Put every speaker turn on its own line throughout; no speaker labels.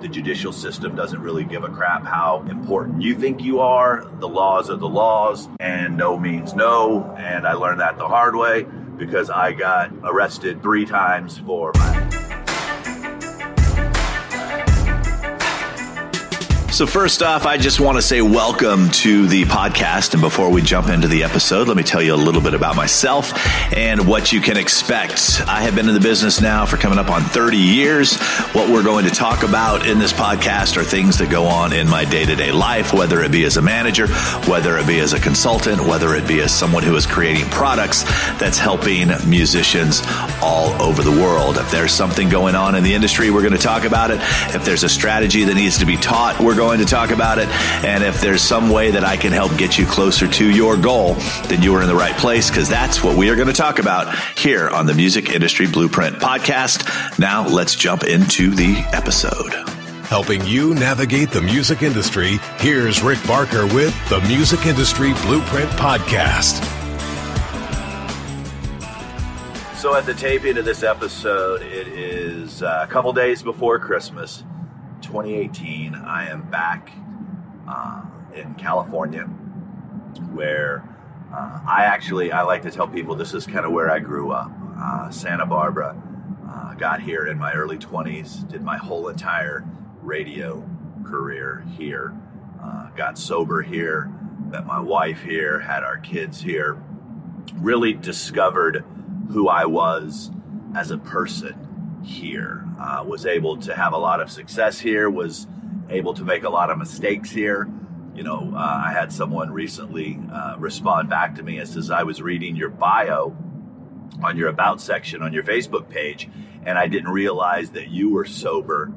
The judicial system doesn't really give a crap how important you think you are. The laws are the laws, and no means no. And I learned that the hard way because I got arrested three times for my.
So, first off, I just want to say welcome to the podcast. And before we jump into the episode, let me tell you a little bit about myself and what you can expect. I have been in the business now for coming up on 30 years. What we're going to talk about in this podcast are things that go on in my day to day life, whether it be as a manager, whether it be as a consultant, whether it be as someone who is creating products that's helping musicians all over the world. If there's something going on in the industry, we're going to talk about it. If there's a strategy that needs to be taught, we're going going to talk about it. And if there's some way that I can help get you closer to your goal, then you are in the right place because that's what we are going to talk about here on the Music Industry Blueprint podcast. Now let's jump into the episode.
Helping you navigate the music industry, here's Rick Barker with the Music Industry Blueprint podcast.
So, at the taping of this episode, it is uh, a couple days before Christmas. 2018, I am back uh, in California, where uh, I actually I like to tell people this is kind of where I grew up. Uh, Santa Barbara. Uh, got here in my early 20s. Did my whole entire radio career here. Uh, got sober here. Met my wife here. Had our kids here. Really discovered who I was as a person here. Uh, was able to have a lot of success here. Was able to make a lot of mistakes here. You know, uh, I had someone recently uh, respond back to me and says, I was reading your bio on your about section on your Facebook page, and I didn't realize that you were sober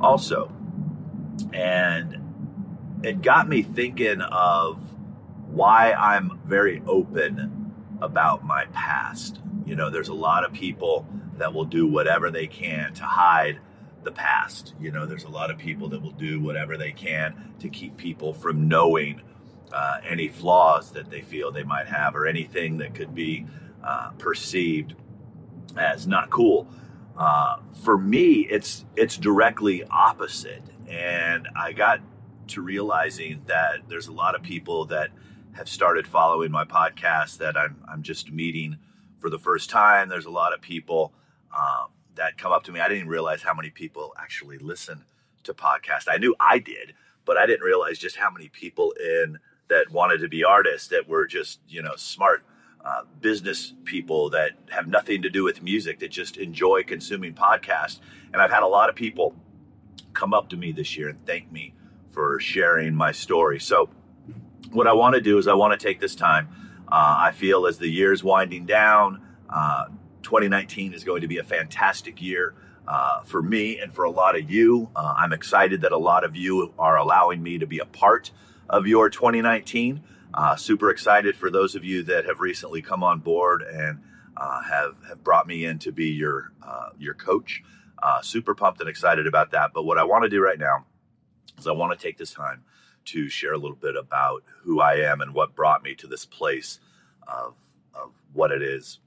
also. And it got me thinking of why I'm very open about my past. You know, there's a lot of people that will do whatever they can to hide the past. You know, there's a lot of people that will do whatever they can to keep people from knowing uh, any flaws that they feel they might have or anything that could be uh, perceived as not cool. Uh, for me, it's it's directly opposite, and I got to realizing that there's a lot of people that have started following my podcast that I'm I'm just meeting for the first time. There's a lot of people um, that come up to me. I didn't realize how many people actually listen to podcasts. I knew I did, but I didn't realize just how many people in that wanted to be artists that were just you know smart uh, business people that have nothing to do with music that just enjoy consuming podcasts. And I've had a lot of people come up to me this year and thank me for sharing my story. So what I want to do is I want to take this time. Uh, I feel as the year's winding down. Uh, 2019 is going to be a fantastic year uh, for me and for a lot of you. Uh, I'm excited that a lot of you are allowing me to be a part of your 2019. Uh, super excited for those of you that have recently come on board and uh, have have brought me in to be your uh, your coach. Uh, super pumped and excited about that. But what I want to do right now is I want to take this time to share a little bit about who I am and what brought me to this place of of what it is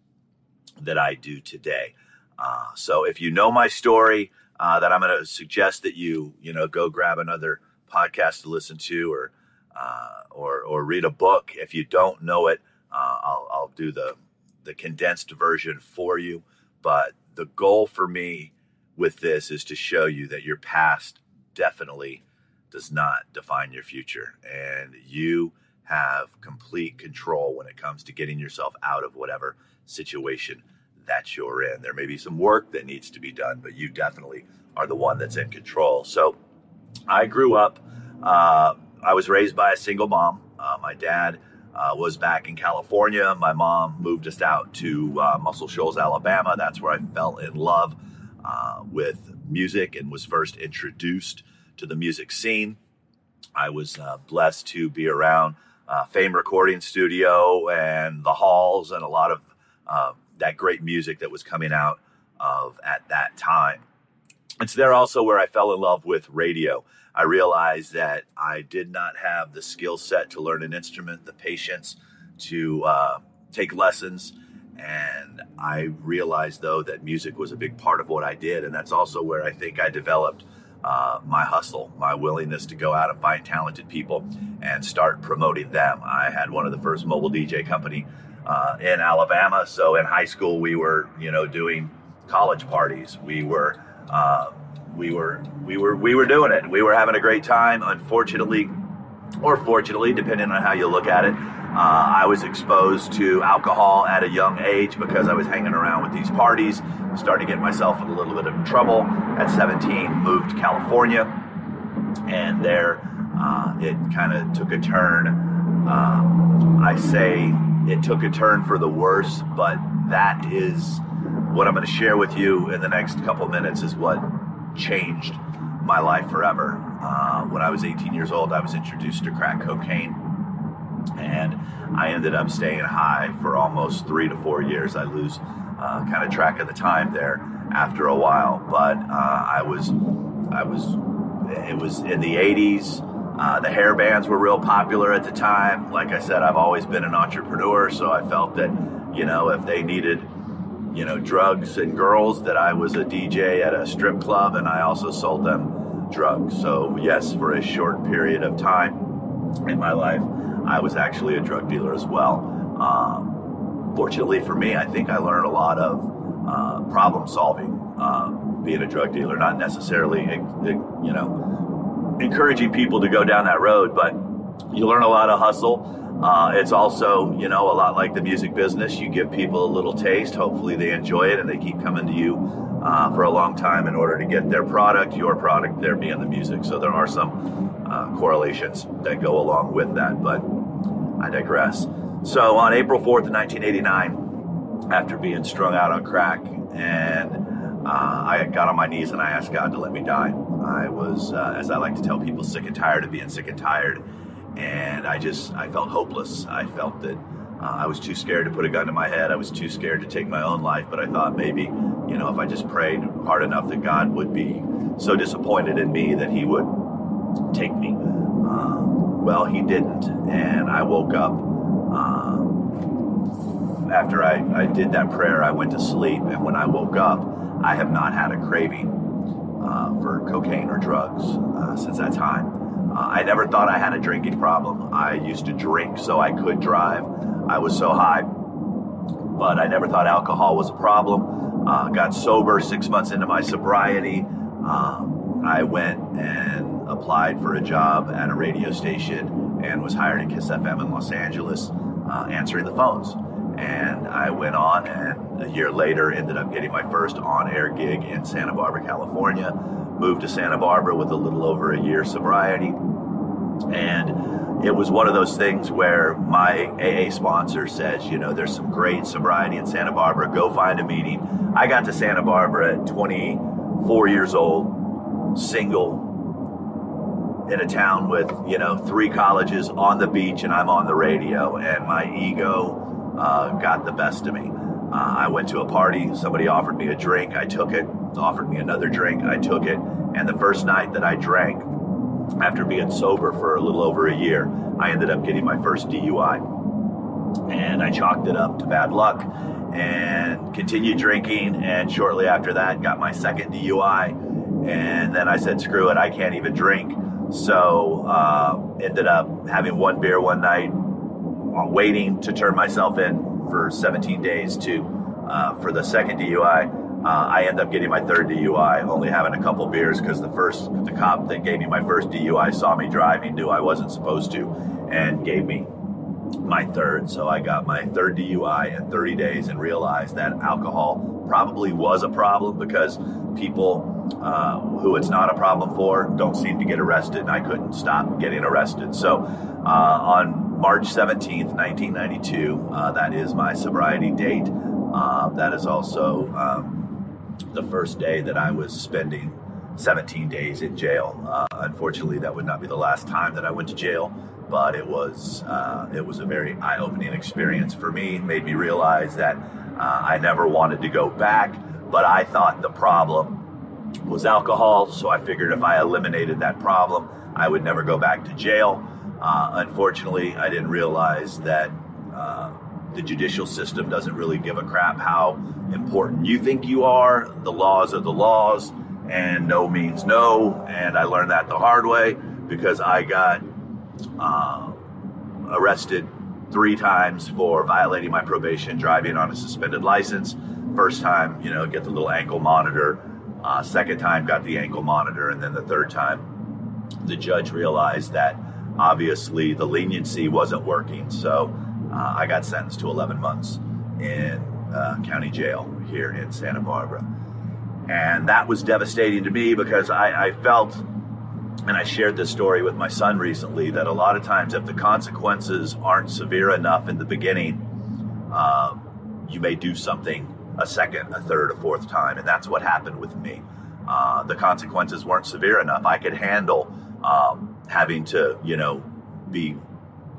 that I do today. Uh, so if you know my story, uh, that I'm going to suggest that you you know go grab another podcast to listen to or uh, or or read a book. If you don't know it, uh, I'll I'll do the the condensed version for you. But the goal for me with this is to show you that your past definitely does not define your future, and you have complete control when it comes to getting yourself out of whatever situation that you're in. There may be some work that needs to be done, but you definitely are the one that's in control. So I grew up, uh, I was raised by a single mom. Uh, my dad uh, was back in California. My mom moved us out to uh, Muscle Shoals, Alabama. That's where I fell in love uh, with music and was first introduced to the music scene. I was uh, blessed to be around Fame Recording Studio and the halls and a lot of uh, that great music that was coming out of at that time. It's there also where I fell in love with radio. I realized that I did not have the skill set to learn an instrument, the patience to uh, take lessons. And I realized, though, that music was a big part of what I did. And that's also where I think I developed uh, my hustle, my willingness to go out and find talented people and start promoting them. I had one of the first mobile DJ company uh, in Alabama. So in high school, we were, you know, doing college parties. We were, uh, we were, we were, we were doing it. We were having a great time. Unfortunately, or fortunately, depending on how you look at it, uh, I was exposed to alcohol at a young age because I was hanging around with these parties, starting to get myself in a little bit of trouble. At 17, moved to California, and there uh, it kind of took a turn. Uh, I say it took a turn for the worse, but that is what I'm going to share with you in the next couple minutes is what changed my life forever. Uh, when I was 18 years old, I was introduced to crack cocaine and I ended up staying high for almost three to four years. I lose uh, kind of track of the time there after a while, but uh, I was, I was, it was in the 80s. Uh, the hair bands were real popular at the time. Like I said, I've always been an entrepreneur, so I felt that, you know, if they needed, you know, drugs and girls, that I was a DJ at a strip club and I also sold them drugs. So, yes, for a short period of time in my life, I was actually a drug dealer as well. Um, fortunately for me, I think I learned a lot of uh, problem solving uh, being a drug dealer, not necessarily, you know, encouraging people to go down that road, but you learn a lot of hustle. Uh, it's also, you know, a lot like the music business. You give people a little taste. Hopefully, they enjoy it and they keep coming to you uh, for a long time in order to get their product, your product, there being the music. So there are some uh, correlations that go along with that. But I digress. So on April 4th, 1989, after being strung out on crack, and uh, I got on my knees and I asked God to let me die. I was, uh, as I like to tell people, sick and tired of being sick and tired, and I just I felt hopeless. I felt that uh, I was too scared to put a gun to my head. I was too scared to take my own life. But I thought maybe, you know, if I just prayed hard enough, that God would be so disappointed in me that He would take me. Uh, well, he didn't. And I woke up. Uh, after I, I did that prayer, I went to sleep. And when I woke up, I have not had a craving uh, for cocaine or drugs uh, since that time. I never thought I had a drinking problem. I used to drink so I could drive. I was so high. But I never thought alcohol was a problem. Uh, got sober six months into my sobriety. Um, I went and applied for a job at a radio station and was hired at Kiss FM in Los Angeles, uh, answering the phones. And I went on, and a year later, ended up getting my first on-air gig in Santa Barbara, California. Moved to Santa Barbara with a little over a year sobriety, and it was one of those things where my AA sponsor says, you know, there's some great sobriety in Santa Barbara. Go find a meeting. I got to Santa Barbara at 24 years old, single, in a town with you know three colleges on the beach and I'm on the radio and my ego uh, got the best of me. Uh, I went to a party. Somebody offered me a drink. I took it. Offered me another drink. I took it. And the first night that I drank, after being sober for a little over a year, I ended up getting my first DUI. And I chalked it up to bad luck and continued drinking. And shortly after that, got my second DUI. And then I said, screw it, I can't even drink. So uh, ended up having one beer one night, uh, waiting to turn myself in for 17 days to uh, for the second DUI. Uh, I end up getting my third DUI, only having a couple beers because the first the cop that gave me my first DUI saw me driving, knew I wasn't supposed to, and gave me my third. So I got my third DUI in 30 days and realized that alcohol probably was a problem because people uh, who it's not a problem for don't seem to get arrested, and I couldn't stop getting arrested. So uh, on March 17th, 1992, uh, that is my sobriety date. Um, that is also um, the first day that I was spending 17 days in jail. Uh, unfortunately, that would not be the last time that I went to jail, but it was uh, it was a very eye-opening experience for me. It made me realize that uh, I never wanted to go back, but I thought the problem was alcohol. So I figured if I eliminated that problem, I would never go back to jail. Uh, unfortunately, I didn't realize that uh, the judicial system doesn't really give a crap how important you think you are. The laws are the laws, and no means no. And I learned that the hard way because I got uh, arrested three times for violating my probation, driving on a suspended license. First time, you know, get the little ankle monitor. Uh, second time, got the ankle monitor. And then the third time, the judge realized that obviously the leniency wasn't working. So uh, I got sentenced to 11 months in uh, county jail here in Santa Barbara. And that was devastating to me because I, I felt and I shared this story with my son recently that a lot of times, if the consequences aren't severe enough in the beginning, uh, you may do something a second, a third, a fourth time. And that's what happened with me. Uh, the consequences weren't severe enough. I could handle um, having to, you know, be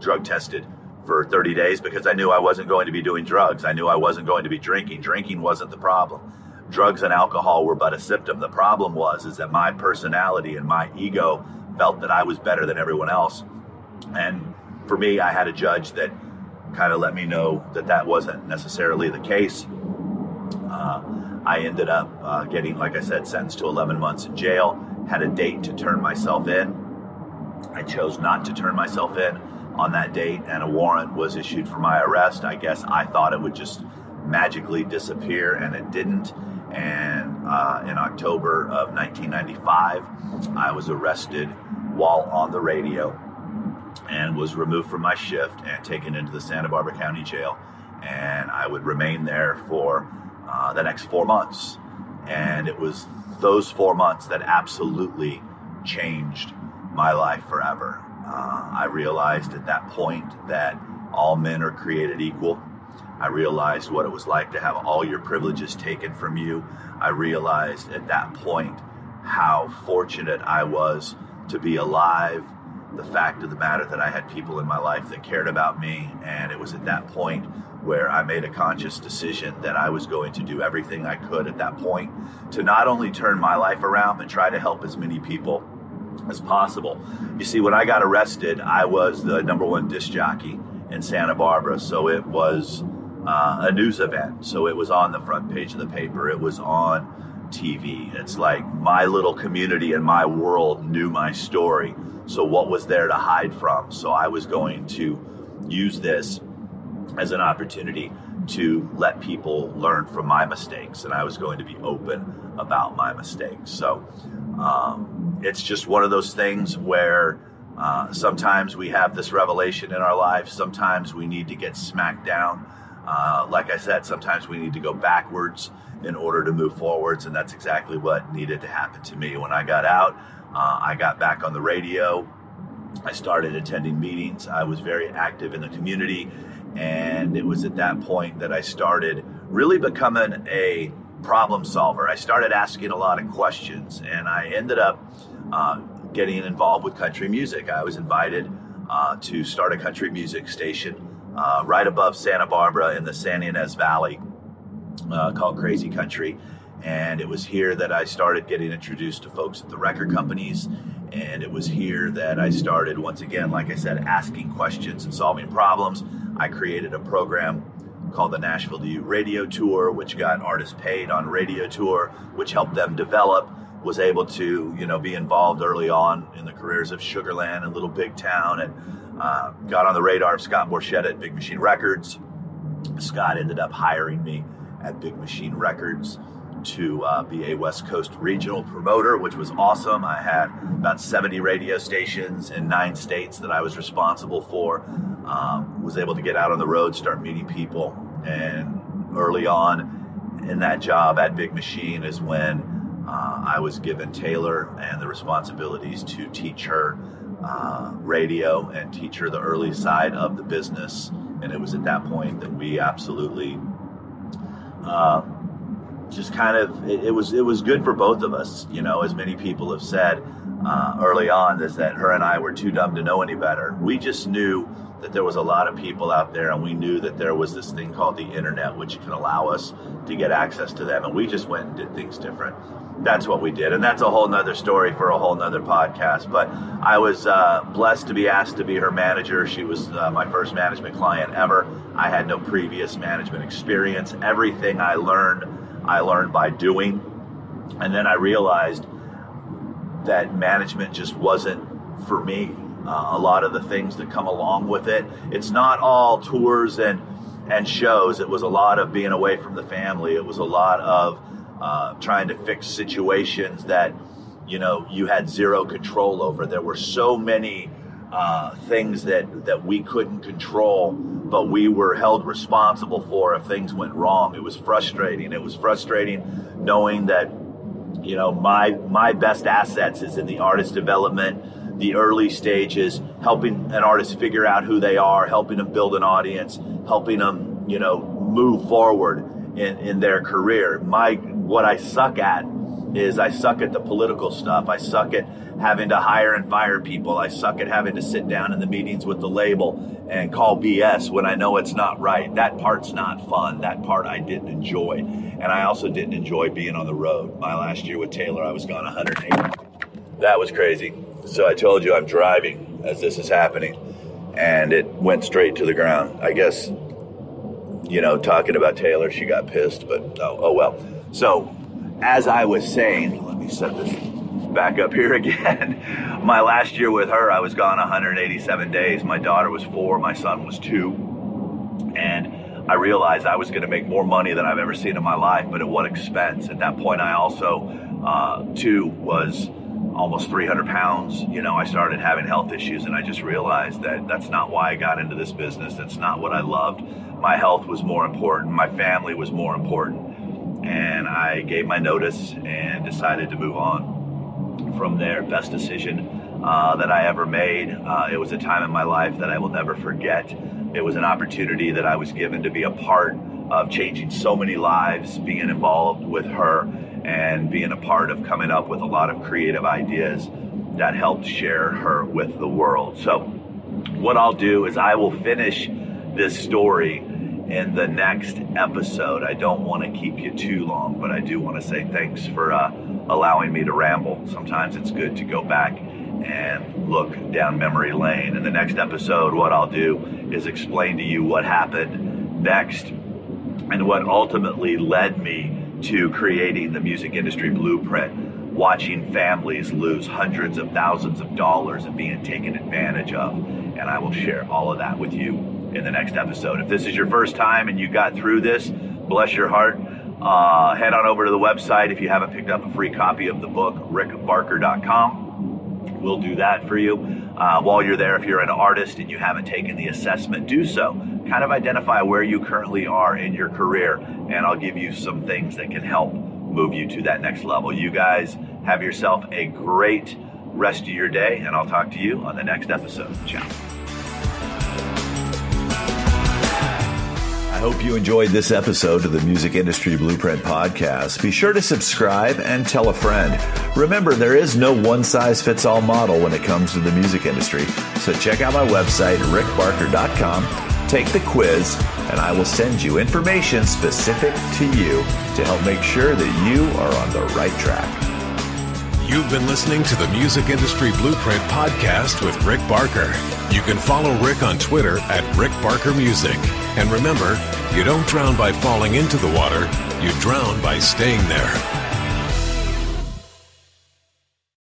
drug tested for 30 days because I knew I wasn't going to be doing drugs. I knew I wasn't going to be drinking. Drinking wasn't the problem drugs and alcohol were but a symptom. The problem was is that my personality and my ego felt that I was better than everyone else. And for me, I had a judge that kind of let me know that that wasn't necessarily the case. Uh, I ended up uh, getting, like I said, sentenced to 11 months in jail. Had a date to turn myself in. I chose not to turn myself in on that date, and a warrant was issued for my arrest. I guess I thought it would just magically disappear, and it didn't. And uh, in October of 1995, I was arrested while on the radio and was removed from my shift and taken into the Santa Barbara County Jail. And I would remain there for uh, the next four months. And it was those four months that absolutely changed my life forever. Uh, I realized at that point that all men are created equal I realized what it was like to have all your privileges taken from you. I realized at that point how fortunate I was to be alive. The fact of the matter that I had people in my life that cared about me. And it was at that point where I made a conscious decision that I was going to do everything I could at that point to not only turn my life around, but try to help as many people as possible. You see, when I got arrested, I was the number one disc jockey in Santa Barbara. So it was uh, a news event. So it was on the front page of the paper. It was on TV. It's like my little community and my world knew my story. So what was there to hide from? So I was going to use this as an opportunity to let people learn from my mistakes, and I was going to be open about my mistakes. So um, it's just one of those things where. Uh, sometimes we have this revelation in our lives. Sometimes we need to get smacked down uh, like I said, sometimes we need to go backwards in order to move forwards, and that's exactly what needed to happen to me. When I got out, uh, I got back on the radio. I started attending meetings. I was very active in the community, and it was at that point that I started really becoming a problem solver. I started asking a lot of questions, and I ended up uh, getting involved with country music. I was invited uh, to start a country music station uh, right above Santa Barbara in the Santa Ynez Valley uh, called Crazy Country. And it was here that I started getting introduced to folks at the record companies. And it was here that I started, once again, like I said, asking questions and solving problems. I created a program called the Nashville You Radio Tour, which got artists paid on radio tour, which helped them develop. Was able to, you know, be involved early on in the careers of Sugarland and Little Big Town, and uh, got on the radar of Scott Borchetta at Big Machine Records. Scott ended up hiring me at Big Machine Records to uh, be a West Coast regional promoter, which was awesome. I had about 70 radio stations in nine states that I was responsible for. Um, was able to get out on the road, start meeting people, and early on in that job at Big Machine is when uh, I was given Taylor and the responsibilities to teach her uh, radio and teach her the early side of the business. And it was at that point that we absolutely uh, just kind of it, it, was it was good for both of us. You know, as many people have said uh, early on, is that her and I were too dumb to know any better. We just knew that there was a lot of people out there, and we knew that there was this thing called the internet, which can allow us to get access to them. And we just went and did things different that's what we did. And that's a whole nother story for a whole nother podcast. But I was uh, blessed to be asked to be her manager. She was uh, my first management client ever. I had no previous management experience. Everything I learned, I learned by doing. And then I realized that management just wasn't for me. Uh, a lot of the things that come along with it. It's not all tours and and shows. It was a lot of being away from the family. It was a lot of uh, trying to fix situations that you know you had zero control over. There were so many uh, things that that we couldn't control, but we were held responsible for if things went wrong. It was frustrating. It was frustrating knowing that you know my my best assets is in the artist development the early stages helping an artist figure out who they are helping them build an audience helping them you know move forward in, in their career my what i suck at is i suck at the political stuff. I suck at having to hire and fire people. I suck at having to sit down in the meetings with the label and call bs when i know it's not right. That part's not fun. That part i didn't enjoy. And i also didn't enjoy being on the road. My last year with taylor i was gone 180 that was crazy. So I told you I'm driving as this is happening, and it went straight to the ground. I guess, you know, talking about Taylor, she got pissed, but oh, oh well. So, as I was saying, let me set this back up here again. my last year with her, I was gone 187 days. My daughter was four, my son was two, and I realized I was going to make more money than I've ever seen in my life, but at what expense? At that point, I also, uh, too, was almost 300 pounds, you know, I started having health issues and I just realized that that's not why I got into this business. That's not what I loved. My health was more important. My family was more important. And I gave my notice and decided to move on from there. Best decision uh, that I ever made. Uh, it was a time in my life that I will never forget. It was an opportunity that I was given to be a part of changing so many lives, being involved with her and being a part of coming up with a lot of creative ideas that helped share her with the world. So, what I'll do is I will finish this story in the next episode. I don't want to keep you too long, but I do want to say thanks for uh, allowing me to ramble. Sometimes it's good to go back and look down memory lane. In the next episode, what I'll do is explain to you what happened next and what ultimately led me to creating the music industry blueprint, watching families lose hundreds of thousands of dollars and being taken advantage of. And I will share all of that with you in the next episode. If this is your first time and you got through this, bless your heart. Uh, head on over to the website if you haven't picked up a free copy of the book, rickbarker.com. We'll do that for you. Uh, while you're there, if you're an artist and you haven't taken the assessment, do so. Kind of identify where you currently are in your career, and I'll give you some things that can help move you to that next level. You guys have yourself a great rest of your day, and I'll talk to you on the next episode. Ciao. Hope you enjoyed this episode of the Music Industry Blueprint Podcast. Be sure to subscribe and tell a friend. Remember, there is no one size fits all model when it comes to the music industry. So check out my website, rickbarker.com, take the quiz, and I will send you information specific to you to help make sure that you are on the right track.
You've been listening to the Music Industry Blueprint podcast with Rick Barker. You can follow Rick on Twitter at Rick Barker Music. And remember, you don't drown by falling into the water, you drown by staying there.